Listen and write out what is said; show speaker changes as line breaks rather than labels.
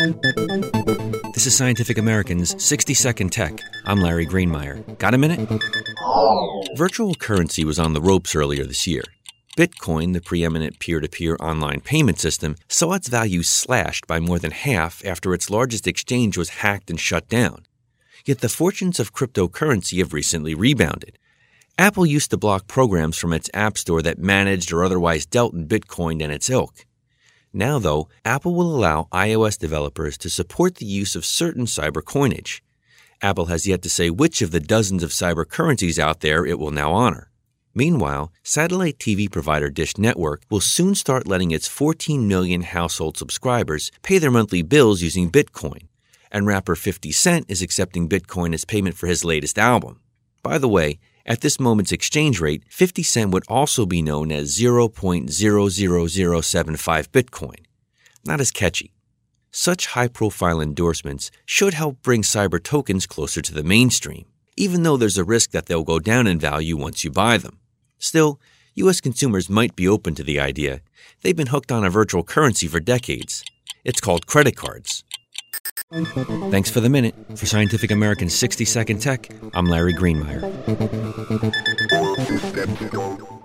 This is Scientific American's 60 Second Tech. I'm Larry Greenemeier. Got a minute? Virtual currency was on the ropes earlier this year. Bitcoin, the preeminent peer to peer online payment system, saw its value slashed by more than half after its largest exchange was hacked and shut down. Yet the fortunes of cryptocurrency have recently rebounded. Apple used to block programs from its App Store that managed or otherwise dealt in Bitcoin and its ilk. Now, though, Apple will allow iOS developers to support the use of certain cyber coinage. Apple has yet to say which of the dozens of cyber currencies out there it will now honor. Meanwhile, satellite TV provider Dish Network will soon start letting its 14 million household subscribers pay their monthly bills using Bitcoin, and rapper 50 Cent is accepting Bitcoin as payment for his latest album. By the way, at this moment's exchange rate, 50 Cent would also be known as 0.00075 Bitcoin. Not as catchy. Such high profile endorsements should help bring cyber tokens closer to the mainstream, even though there's a risk that they'll go down in value once you buy them. Still, U.S. consumers might be open to the idea. They've been hooked on a virtual currency for decades. It's called credit cards. Thanks for the minute. For Scientific American's 60 Second Tech, I'm Larry Greenemeier. Thank you.